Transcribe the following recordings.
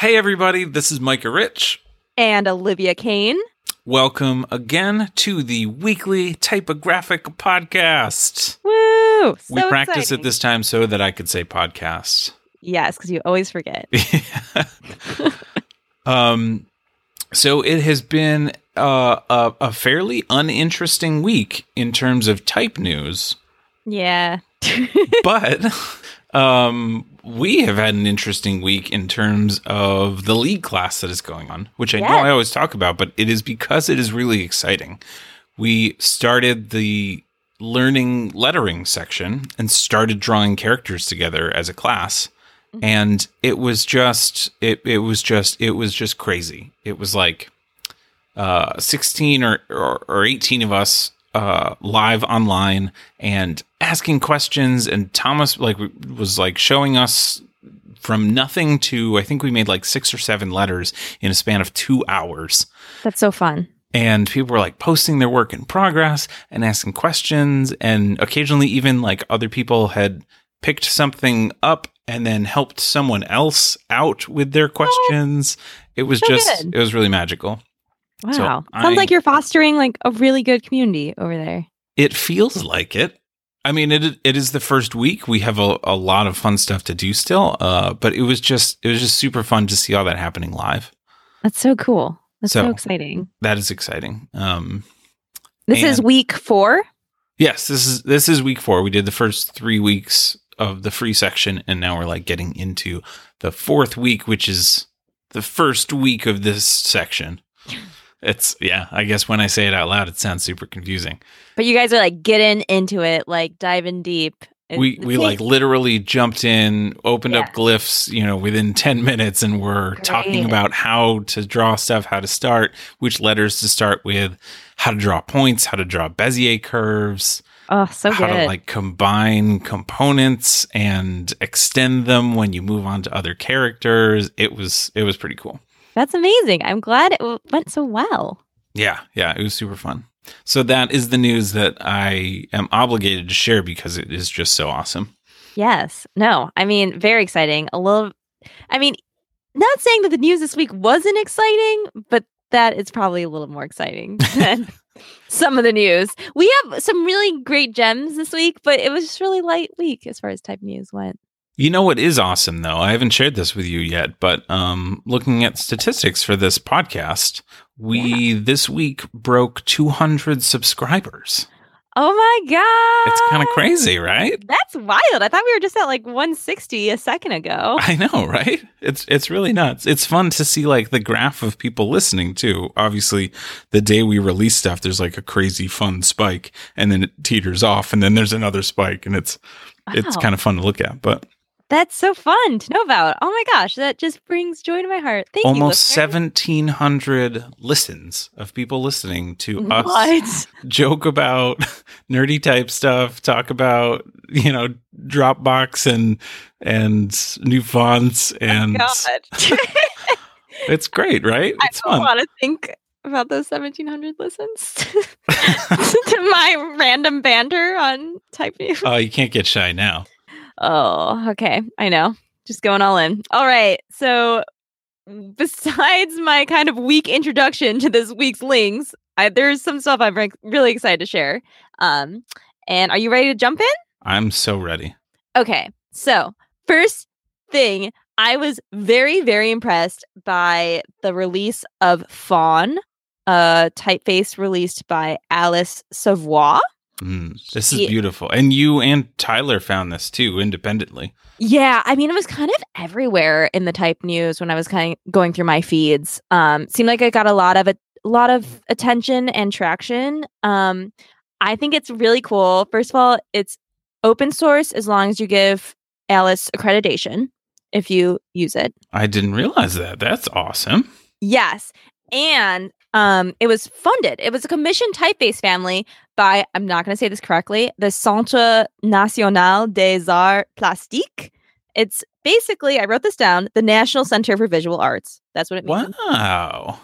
Hey, everybody, this is Micah Rich. And Olivia Kane. Welcome again to the weekly typographic podcast. Woo! So we practice exciting. it this time so that I could say podcast. Yes, because you always forget. um, so it has been uh, a, a fairly uninteresting week in terms of type news, yeah. but um, we have had an interesting week in terms of the league class that is going on, which I know I always talk about, but it is because it is really exciting. We started the learning lettering section and started drawing characters together as a class. And it was just it it was just it was just crazy. It was like uh 16 or or, or 18 of us uh live online and asking questions. And Thomas like was like showing us from nothing to I think we made like 6 or 7 letters in a span of 2 hours. That's so fun. and people were like posting their work in progress and asking questions. And occasionally even like other people had picked something up and then helped someone else out with their questions. It was so just good. it was really magical Wow. So Sounds I- like you're fostering like a really good community over there. it feels like it i mean it it is the first week we have a, a lot of fun stuff to do still uh but it was just it was just super fun to see all that happening live That's so cool. That's so, So- exciting. that is exciting um This is week four. Yes, this is this is week four. We did the first three weeks of the free section, and now we're like getting into the fourth week, which is the first week of this section. It's yeah. I guess when I say it out loud, it sounds super confusing. But you guys are like getting into it, like diving deep. We we like literally jumped in, opened up glyphs, you know, within ten minutes, and we're talking about how to draw stuff, how to start, which letters to start with, how to draw points, how to draw Bezier curves. oh, so how good. to like combine components and extend them when you move on to other characters. It was it was pretty cool. That's amazing. I'm glad it went so well. Yeah, yeah, it was super fun. So that is the news that I am obligated to share because it is just so awesome. Yes. No, I mean, very exciting. A little, I mean, not saying that the news this week wasn't exciting, but that is probably a little more exciting than some of the news. We have some really great gems this week, but it was just really light week as far as type news went. You know what is awesome though? I haven't shared this with you yet, but um looking at statistics for this podcast, we this week broke 200 subscribers. Oh my god. It's kind of crazy, right? That's wild. I thought we were just at like 160 a second ago. I know, right? It's it's really nuts. It's fun to see like the graph of people listening too. Obviously, the day we release stuff, there's like a crazy fun spike, and then it teeters off, and then there's another spike, and it's it's kind of fun to look at. But That's so fun to know about. Oh my gosh, that just brings joy to my heart. Thank you. almost seventeen hundred listens of people listening to us What? joke about nerdy type stuff, talk about you know Dropbox and and new fonts, oh and Oh it's great, right? I It's don't fun. want to think about those 1700 listens to my random banter on Type News. Oh, you can't get shy now. Oh, okay. I know. Just going all in. All right. So, besides my kind of weak introduction to this week's links, I, there's some stuff I'm re- really excited to share. Um, and are you ready to jump in? I'm so ready. Okay. So, first thing, I was very, very impressed by the release of Faune, a typeface released by Alice Savoy. Mm, this is beautiful. And you and Tyler found this too independently. Yeah, I mean, it was kind of everywhere in the type news when I was kind of going through my feeds. Um, seemed like it got a lot of a lot of attention and traction. Um, I think it's really cool. First of all, it's open source as long as you give Alice accreditation if you use it. I didn't realize that. That's awesome. Yes. And um, it was funded. It was a commissioned typeface family by, I'm not going to say this correctly, the Centre National des Arts Plastiques. It's basically, I wrote this down, the National Center for Visual Arts. That's what it means. Wow.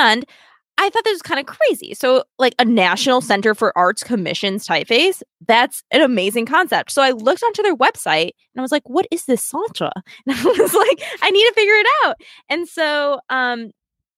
And I thought this was kind of crazy. So, like a National Center for Arts commissions typeface, that's an amazing concept. So I looked onto their website and I was like, what is this Saltra? And I was like, I need to figure it out. And so um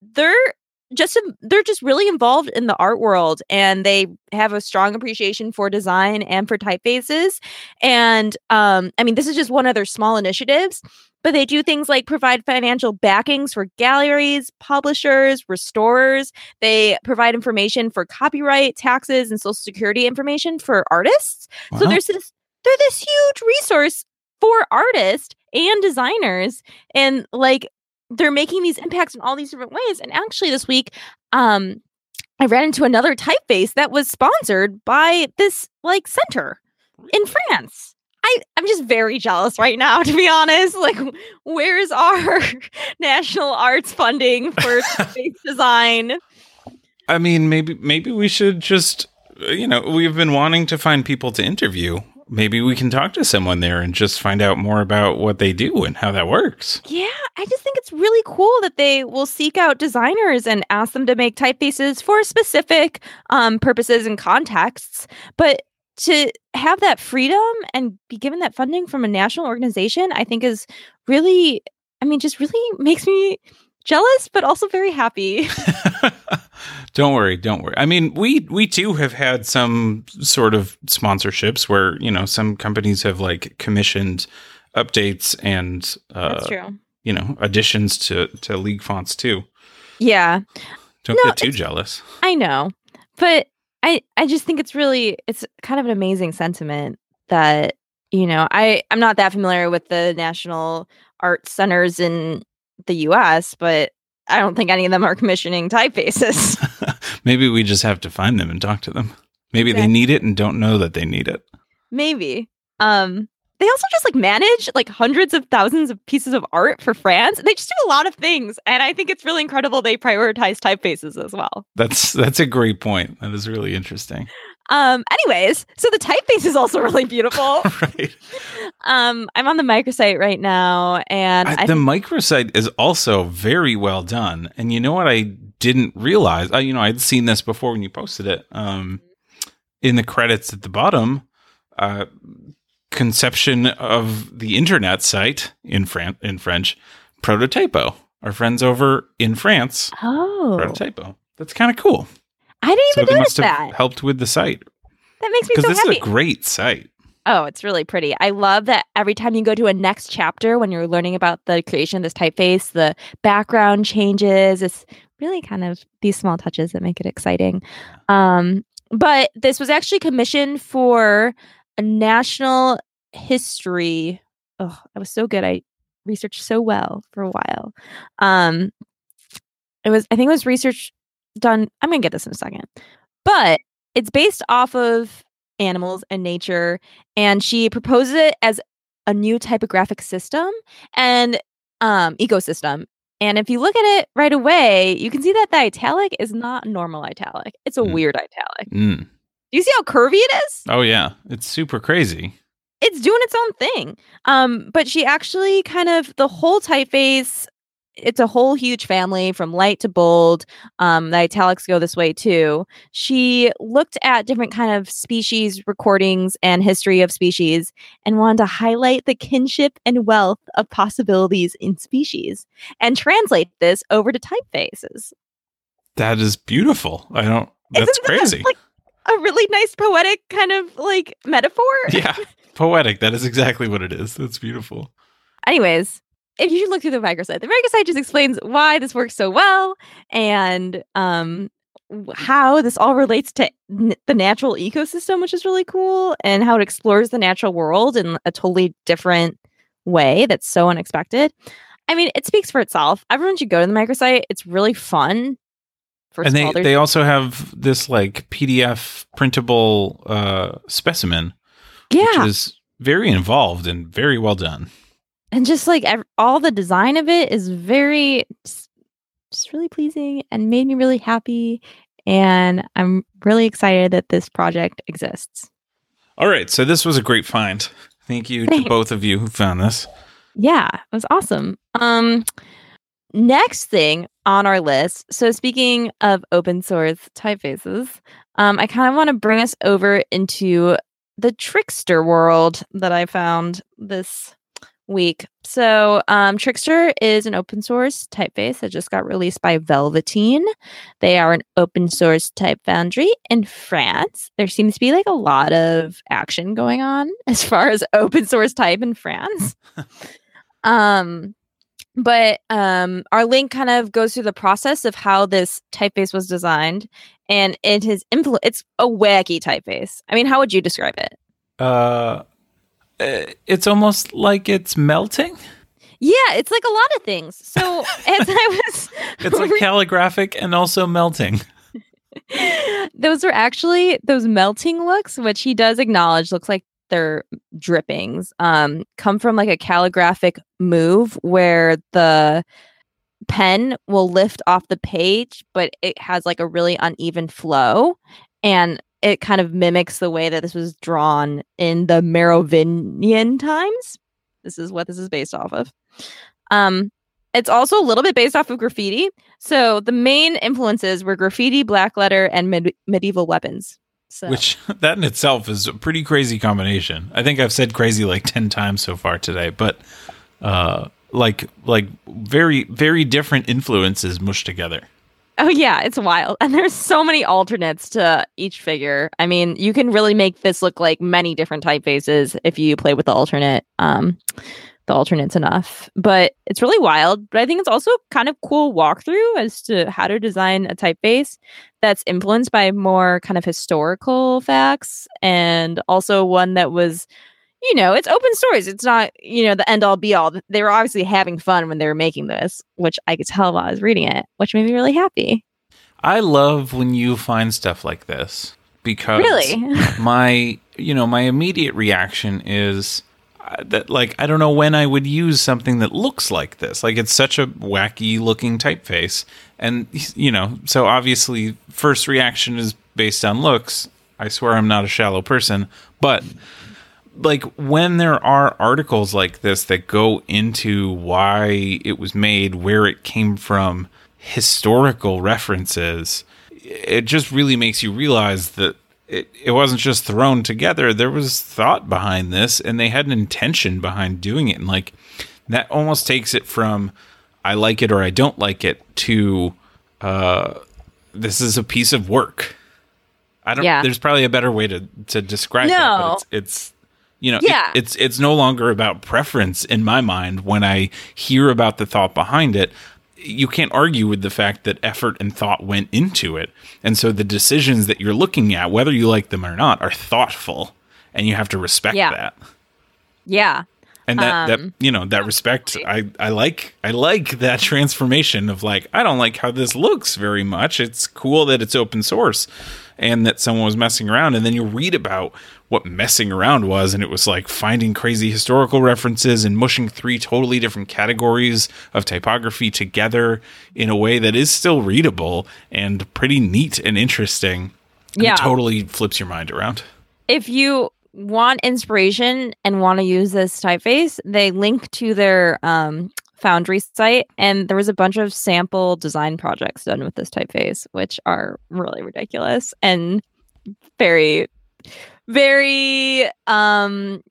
they're just they're just really involved in the art world and they have a strong appreciation for design and for typefaces and um i mean this is just one of their small initiatives but they do things like provide financial backings for galleries publishers restorers they provide information for copyright taxes and social security information for artists wow. so there's this they're this huge resource for artists and designers and like they're making these impacts in all these different ways. And actually, this week, um, I ran into another typeface that was sponsored by this like center in France. I, I'm just very jealous right now, to be honest. Like, where's our national arts funding for space design? I mean, maybe maybe we should just you know, we've been wanting to find people to interview maybe we can talk to someone there and just find out more about what they do and how that works. Yeah, I just think it's really cool that they will seek out designers and ask them to make typefaces for specific um, purposes and contexts. But to have that freedom and be given that funding from a national organization, I think is really, I mean, just really makes me jealous, but also very happy. don't worry, don't worry. I mean, we we too have had some sort of sponsorships where you know some companies have like commissioned updates and uh, That's true. you know additions to to league fonts too. Yeah, don't no, get too jealous. I know, but I I just think it's really it's kind of an amazing sentiment that you know I I'm not that familiar with the national art centers in the US, but I don't think any of them are commissioning typefaces. Maybe we just have to find them and talk to them. Maybe they need it and don't know that they need it. Maybe. Um they also just like manage like hundreds of thousands of pieces of art for France. They just do a lot of things, and I think it's really incredible they prioritize typefaces as well. That's that's a great point. That is really interesting. Um, anyways, so the typeface is also really beautiful. right. Um, I'm on the microsite right now, and I, the microsite is also very well done. And you know what? I didn't realize. Uh, you know, I'd seen this before when you posted it. Um, in the credits at the bottom, uh, conception of the internet site in Fran- in French, prototypo. Our friends over in France, oh, prototypo. That's kind of cool. I didn't even so notice that. helped with the site. That makes me so happy. Because this is a great site. Oh, it's really pretty. I love that every time you go to a next chapter when you're learning about the creation of this typeface, the background changes. It's really kind of these small touches that make it exciting. Um, but this was actually commissioned for a national history. Oh, I was so good. I researched so well for a while. Um, it was, I think it was research done. I'm going to get this in a second. But it's based off of animals and nature. And she proposes it as a new typographic system and um, ecosystem. And if you look at it right away, you can see that the italic is not normal italic. It's a mm. weird italic. Mm. Do you see how curvy it is? Oh yeah, it's super crazy. It's doing its own thing. Um, but she actually kind of the whole typeface it's a whole huge family from light to bold. Um, the italics go this way too. She looked at different kind of species recordings and history of species and wanted to highlight the kinship and wealth of possibilities in species and translate this over to typefaces. That is beautiful. I don't. That's Isn't crazy. That, like a really nice poetic kind of like metaphor. Yeah, poetic. That is exactly what it is. That's beautiful. Anyways, if you should look through the microsite, the microsite just explains why this works so well and um, how this all relates to n- the natural ecosystem, which is really cool, and how it explores the natural world in a totally different way that's so unexpected. I mean, it speaks for itself. Everyone should go to the microsite. It's really fun. First and they, all, they also have this like PDF printable uh, specimen, yeah. which is very involved and very well done and just like ev- all the design of it is very just, really pleasing and made me really happy and i'm really excited that this project exists all right so this was a great find thank you Thanks. to both of you who found this yeah it was awesome um next thing on our list. So speaking of open source typefaces, um, I kind of want to bring us over into the Trikster world that I found this week. So, um, Trikster is an open source typeface that just got released by Velvetyne. They are an open source type foundry in France. There seems to be like a lot of action going on as far as open source type in France. um, but um, our link kind of goes through the process of how this typeface was designed, and it is influ- It's a wacky typeface. I mean, how would you describe it? Uh, it's almost like it's melting. Yeah, it's like a lot of things. So as I was, it's like calligraphic and also melting. those are actually those melting looks, which he does acknowledge looks like their drippings um, come from like a calligraphic move where the pen will lift off the page, but it has like a really uneven flow. And it kind of mimics the way that this was drawn in the Merovingian times. This is what this is based off of. Um, it's also a little bit based off of graffiti. So the main influences were graffiti, black letter, and med- medieval weapons. So. Which that in itself is a pretty crazy combination. I think I've said crazy like ten times so far today, but uh, like like very very different influences mushed together. Oh yeah, it's wild. And there's so many alternates to each figure. I mean, you can really make this look like many different typefaces if you play with the alternate um the alternates enough. But it's really wild. But I think it's also kind of cool walkthrough as to how to design a typeface that's influenced by more kind of historical facts and also one that was you know, it's open source. It's not, you know, the end all be all. They were obviously having fun when they were making this, which I could tell while I was reading it, which made me really happy. I love when you find stuff like this because really? my, you know, my immediate reaction is uh, that like I don't know when I would use something that looks like this. Like it's such a wacky looking typeface. And you know, so obviously first reaction is based on looks. I swear I'm not a shallow person, but like when there are articles like this that go into why it was made, where it came from, historical references, it just really makes you realize that it, it wasn't just thrown together. There was thought behind this and they had an intention behind doing it. And like that almost takes it from I like it or I don't like it to uh, this is a piece of work. I don't. Yeah. There's probably a better way to to describe it. no. that, but it's, it's you know, yeah. It, it's it's no longer about preference in my mind when I hear about the thought behind it. You can't argue with the fact that effort and thought went into it. And so the decisions that you're looking at, whether you like them or not, are thoughtful and you have to respect yeah. that. Yeah. And that, um, that you know, that respect I, I like I like that transformation of like, I don't like how this looks very much. It's cool that it's open source and that someone was messing around. And then you read about what messing around was, and it was like finding crazy historical references and mushing three totally different categories of typography together in a way that is still readable and pretty neat and interesting. Yeah. It totally flips your mind around. If you want inspiration and want to use this typeface, they link to their um, Foundry site, and there was a bunch of sample design projects done with this typeface, which are really ridiculous and very, very, um,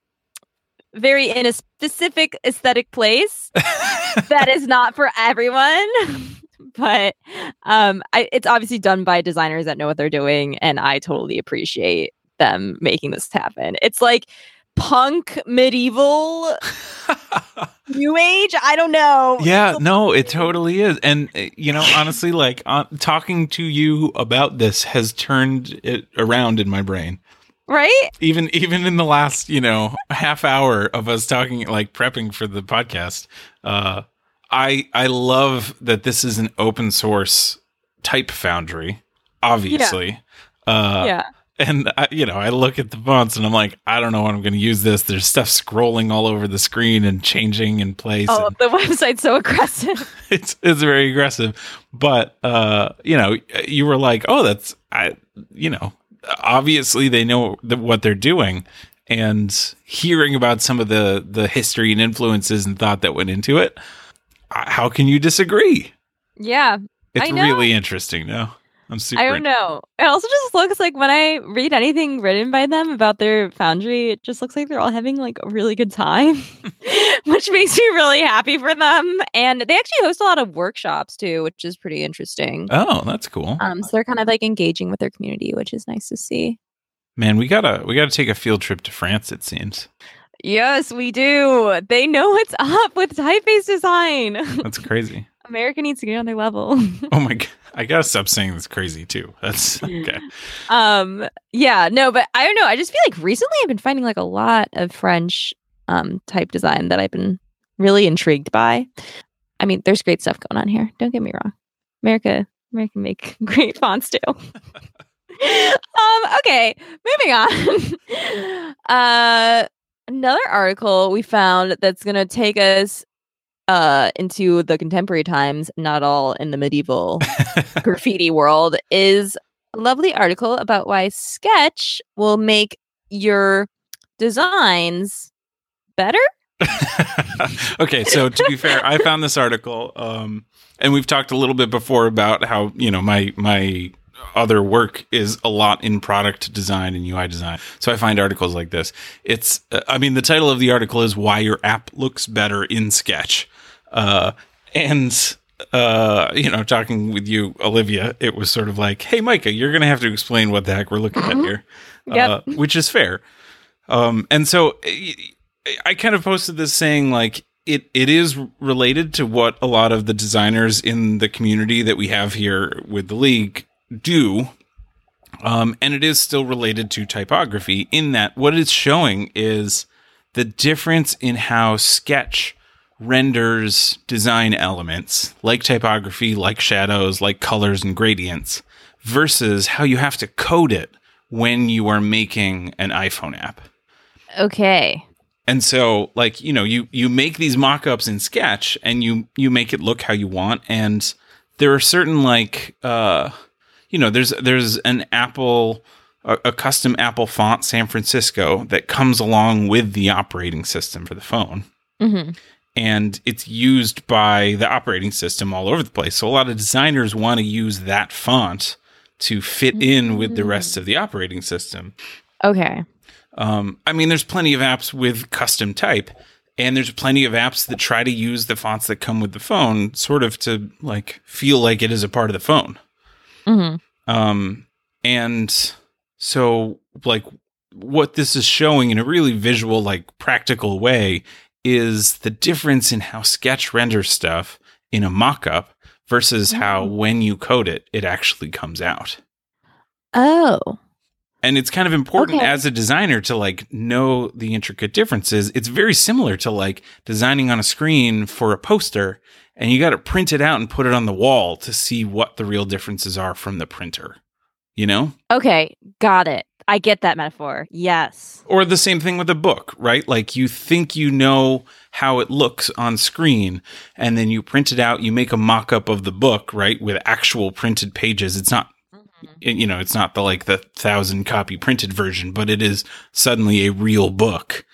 very in a specific aesthetic place that is not for everyone. but um, I, it's obviously done by designers that know what they're doing, and I totally appreciate them making this happen. It's like punk medieval new age? I don't know. Yeah no it totally is. And eh, you know honestly like uh, talking to you about this has turned it around in my brain. Right? Even even in the last you know half hour of us talking like prepping for the podcast uh i i love that this is an open source type foundry obviously. Yeah. uh yeah and I, you know i look at the fonts and i'm like i don't know when i'm going to use this. There's stuff scrolling all over the screen and changing in place oh and the website's so aggressive. It's it's very aggressive. But uh you know you were like oh that's i you know obviously they know what they're doing. And hearing about some of the the history and influences and thought that went into it how can you disagree? Yeah, It's really interesting. No, I'm super. I don't know. It also just looks like when I read anything written by them about their foundry, it just looks like they're all having like a really good time, which makes me really happy for them. And they actually host a lot of workshops too, which is pretty interesting. Oh, that's cool. Um, so they're kind of like engaging with their community, which is nice to see. Man, we gotta we gotta take a field trip to France. It seems Yes, we do. They know what's up with typeface design. that's crazy. America needs to get on their level. Oh my god, I gotta stop saying this crazy too. That's okay. um yeah no but i don't know i just feel like recently i've been finding like a lot of french um type design that i've been really intrigued by i mean there's great stuff going on here don't get me wrong america america can make great fonts too um okay moving on uh another article we found that's gonna take us uh into the contemporary times not all in the medieval graffiti world is a lovely article about why sketch will make your designs better? Okay, so to be fair, I found this article, um, and we've talked a little bit before about how you know my my other work is a lot in product design and UI design. So I find articles like this. It's, uh, I mean, the title of the article is "Why Your App Looks Better in Sketch," uh, and uh, you know, talking with you, Olivia, it was sort of like, "Hey, Micah, you're going to have to explain what the heck we're looking at here," Yep. uh, which is fair. Um, and so I, I kind of posted this saying like it it is related to what a lot of the designers in the community that we have here with the league do. Um, and it is still related to typography in that what it's showing is the difference in how Sketch renders design elements like typography, like shadows, like colors and gradients versus how you have to code it when you are making an iPhone app. okay And so like, you know, you you make these mock-ups in Sketch and you you make it look how you want and there are certain like uh you know, there's there's an Apple a, a custom Apple font San Francisco that comes along with the operating system for the phone hmm and it's used by the operating system all over the place. So a lot of designers want to use that font to fit in with the rest of the operating system. okay Um, I mean, there's plenty of apps with custom type, and there's plenty of apps that try to use the fonts that come with the phone, sort of to like feel like it is a part of the phone. Hmm Um, and so, like, what this is showing in a really visual, like, practical way is the difference in how Sketch renders stuff in a mock-up versus how Mm. when you code it, it actually comes out. oh and it's kind of important Okay. as a designer to like know the intricate differences. It's very similar to like designing on a screen for a poster and you got to print it out and put it on the wall to see what the real differences are from the printer you know? Okay got it. I get that metaphor. Yes. Or the same thing with a book right? Like you think you know how it looks on screen and then you print it out you make a mock-up of the book right with actual printed pages. It's not you know, it's not the like the thousand copy printed version, but it is suddenly a real book.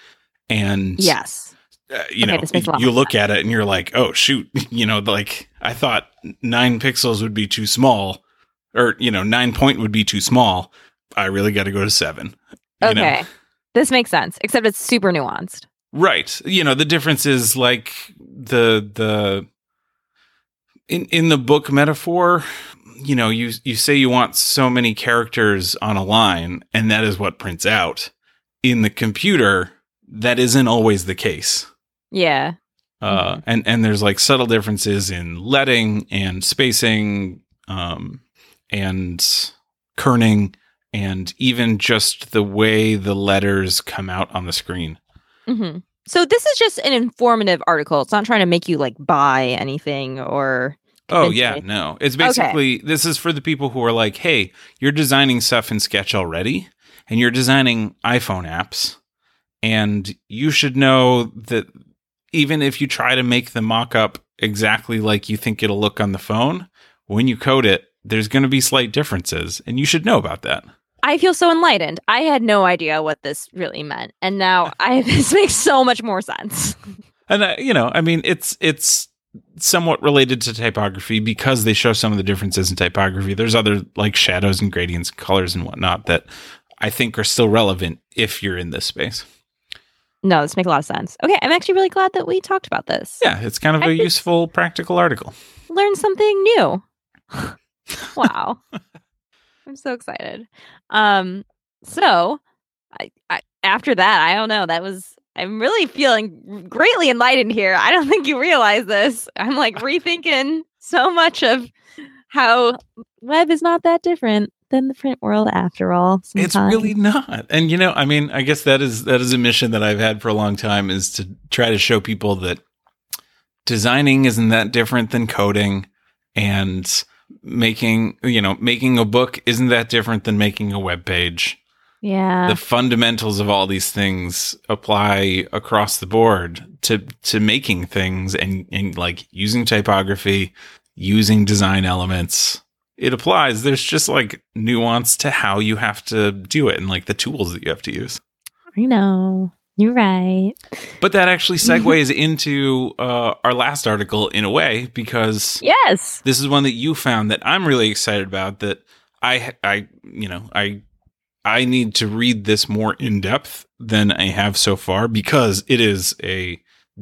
And yes uh, you Okay, know, this makes a lot you look at it and you're like, oh shoot, you know, like I thought nine pixels would be too small, or you know, nine point would be too small. I really got to go to seven. you know? okay this makes sense except it's super nuanced Right. You know, the difference is like the the in in the book metaphor, you know, you you say you want so many characters on a line and that is what prints out. In the computer, that isn't always the case. yeah Uh, and and there's like subtle differences in leading and spacing um and kerning and even just the way the letters come out on the screen. hmm So this is just an informative article. It's not trying to make you like buy anything or. Oh yeah, no. It's basically this is for the people who are like, "Hey, you're designing stuff in Sketch already and you're designing iPhone apps and you should know that even if you try to make the mock-up exactly like you think it'll look on the phone, when you code it, there's going to be slight differences and you should know about that." I feel so enlightened. I had no idea what this really meant, and now I this makes so much more sense. And uh, you know, I mean, it's it's somewhat related to typography because they show some of the differences in typography. There's other like shadows and gradients, colors and whatnot that I think are still relevant if you're in this space. No, this makes a lot of sense. Okay, I'm actually really glad that we talked about this. Yeah, it's kind of a useful, practical article. Learn something new. wow. I'm so excited. Um, so I, I, after that, I don't know. That was I'm really feeling greatly enlightened here. I don't think you realize this. I'm like rethinking so much of how web is not that different than the print world after all. Sometimes. It's really not. And you know, I mean, I guess that is that is a mission that I've had for a long time is to try to show people that designing isn't that different than coding and making, you know, making a book isn't that different than making a web page. Yeah. The fundamentals of all these things apply across the board to to making things and, and like using typography, using design elements. It applies. There's just like nuance to how you have to do it and like the tools that you have to use. I know. You're right. But that actually segues into uh, our last article in a way because yes, this is one that you found that I'm really excited about. That I, I, you know, I I need to read this more in depth than I have so far because it is a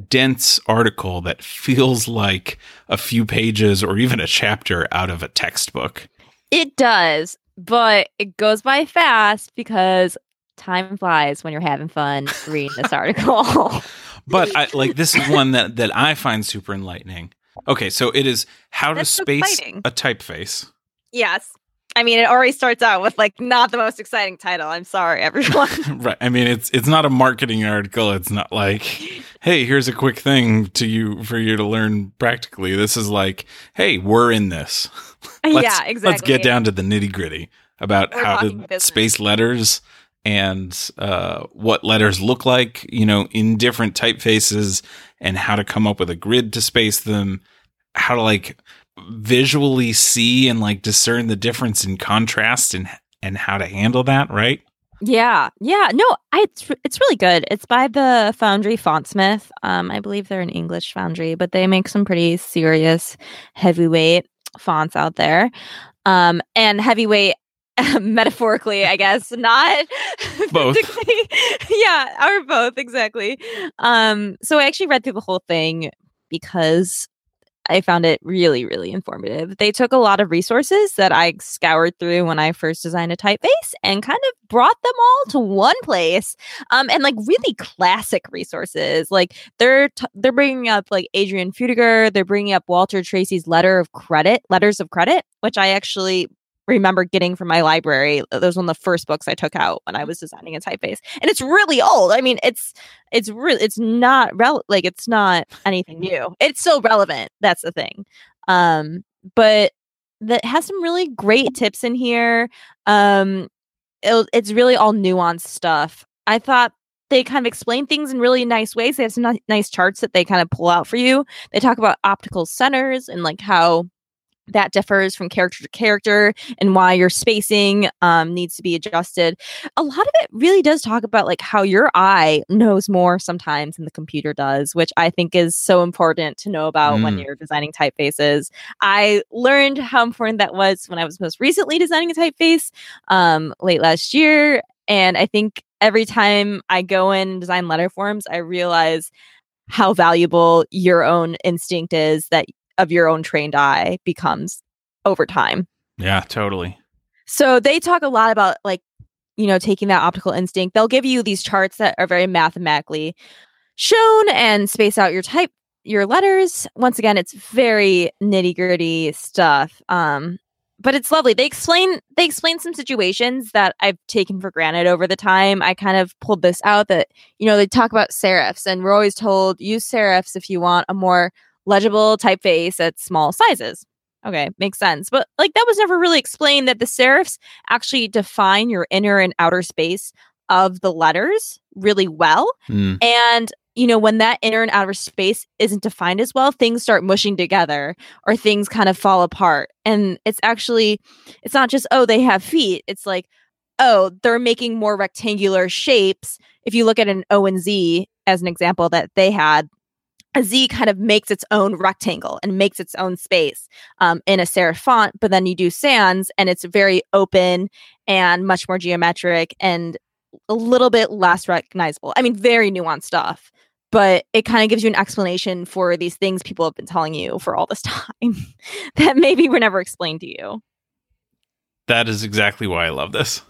dense article that feels like a few pages or even a chapter out of a textbook. It does, but it goes by fast because time flies when you're having fun reading this article. but I, like this is one that that I find super enlightening. Okay, so it is how That's to space a typeface. Yes. I mean, it already starts out with like not the most exciting title. I'm sorry, everyone. right. I mean, it's it's not a marketing article. It's not like, hey, here's a quick thing to you for you to learn practically. This is like, hey, we're in this. yeah, exactly. Let's get down to the nitty gritty about we're how to business. space letters and uh, what letters look like, you know, in different typefaces, and how to come up with a grid to space them. How to like visually see and like discern the difference in contrast and and how to handle that, right? Yeah, yeah. No, I, it's it's really good. It's by the Foundry Fontsmith. Um, I believe they're an English foundry, but they make some pretty serious heavyweight fonts out there. Um, and heavyweight metaphorically, I guess, not both. yeah, or both exactly. Um, so I actually read through the whole thing because I found it really, really informative. They took a lot of resources that I scoured through when I first designed a typeface and kind of brought them all to one place. Um, and like really classic resources. Like they're t- they're bringing up like Adrian Frutiger. They're bringing up Walter Tracy's letter of credit, letters of credit, which I actually remember getting from my library. That was one of the first books I took out when I was designing a typeface. And it's really old. I mean, it's it's really it's not rel- like it's not anything new. It's still relevant. That's the thing. Um, but that has some really great tips in here. Um, it, it's really all nuanced stuff. I thought they kind of explain things in really nice ways. They have some nice charts that they kind of pull out for you. They talk about optical centers and like how that differs from character to character and why your spacing um, needs to be adjusted a lot of it really does talk about like how your eye knows more sometimes than the computer does which i think is so important to know about mm. when you're designing typefaces i learned how important that was when i was most recently designing a typeface um, late last year and i think every time i go in and design letter forms i realize how valuable your own instinct is that of your own trained eye becomes over time. Yeah, totally. So they talk a lot about like, you know, taking that optical instinct. They'll give you these charts that are very mathematically shown and space out your type your letters. Once again, it's very nitty-gritty stuff. Um but it's lovely. They explain they explain some situations that I've taken for granted over the time. I kind of pulled this out that you know they talk about serifs, and we're always told use serifs if you want a more legible typeface at small sizes. Okay, makes sense. But like that was never really explained that the serifs actually define your inner and outer space of the letters really well. Mm. And you know, when that inner and outer space isn't defined as well, things start mushing together or things kind of fall apart. And it's actually it's not just oh, they have feet. It's like oh, they're making more rectangular shapes. If you look at an O and Z as an example that they had, a Z kind of makes its own rectangle and makes its own space um, in a serif font. But then you do sans and it's very open and much more geometric and a little bit less recognizable. I mean, very nuanced stuff, but it kind of gives you an explanation for these things people have been telling you for all this time that maybe were never explained to you. That is exactly why I love this.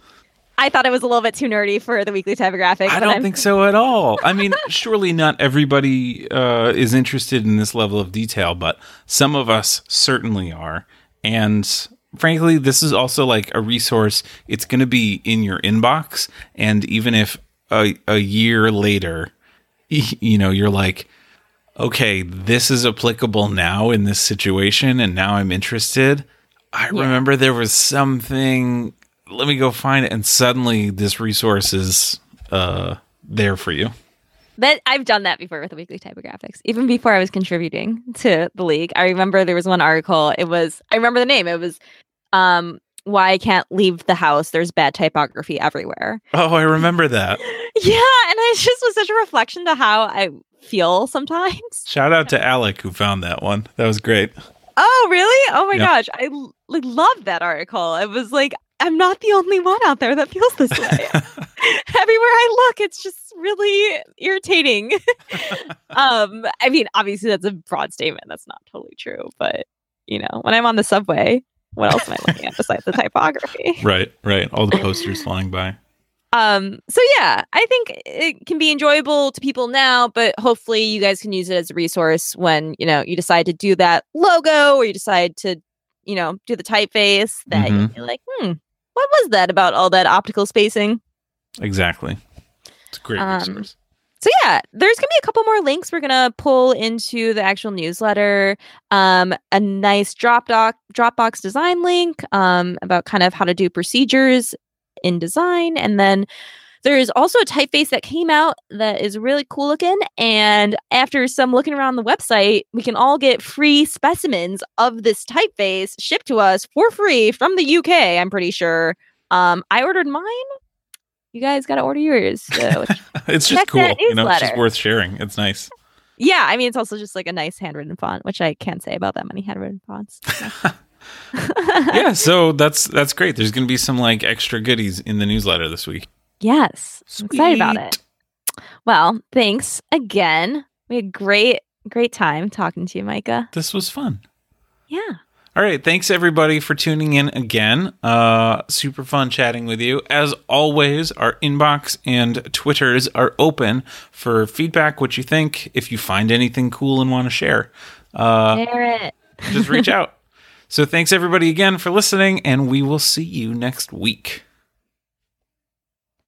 I thought it was a little bit too nerdy for the weekly typographic. I don't I'm- think so at all. I mean, surely not everybody uh, is interested in this level of detail, but some of us certainly are. And frankly, this is also like a resource. It's going to be in your inbox. And even if a, a year later, you know, you're like, okay, this is applicable now in this situation, and now I'm interested. I Yeah. remember there was something. Let me go find it, and suddenly this resource is uh, there for you. That I've done that before with the weekly typographics. Even before I was contributing to the league, I remember there was one article. It was I remember the name. It was um why I can't leave the house. There's bad typography everywhere. Oh, I remember that. Yeah, and it just was such a reflection to how I feel sometimes. Shout out to Alec who found that one. That was great. Oh, really? Oh my Yeah. gosh, I like loved that article. It was like I'm not the only one out there that feels this way. everywhere I look, it's just really irritating. um, I mean, obviously that's a broad statement. That's not totally true, but you know, when I'm on the subway, what else am I looking at besides the typography? right, right. All the posters flying by. Um, so yeah, I think it can be enjoyable to people now, but hopefully you guys can use it as a resource when, you know, you decide to do that logo or you decide to, you know, do the typeface that Mhm. you'll be like, hmm, what was that about all that optical spacing? Exactly. It's a great Um, resource. So yeah, there's gonna be a couple more links we're gonna pull into the actual newsletter. Um, a nice Dropbox Dropbox design link um, about kind of how to do procedures in design, and then there's also a typeface that came out that is really cool looking. And after some looking around the website, we can all get free specimens of this typeface shipped to us for free from the UK. I'm pretty sure. Um, I ordered mine. You guys got to order yours. So It's just cool. You know, it's just worth sharing. It's nice. Yeah, I mean it's also just like a nice handwritten font, which I can't say about that many handwritten fonts. so. yeah, so that's that's great. There's going to be some like extra goodies in the newsletter this week. Yes, I'm excited about it. Well, thanks again. We had great, great time talking to you, Micah. This was fun. Yeah. All right, thanks everybody for tuning in again. Uh super fun chatting with you. As always, our inbox and Twitters are open for feedback, what you think, if you find anything cool and want to share. Uh Share it. just reach out. So thanks everybody again for listening and we will see you next week.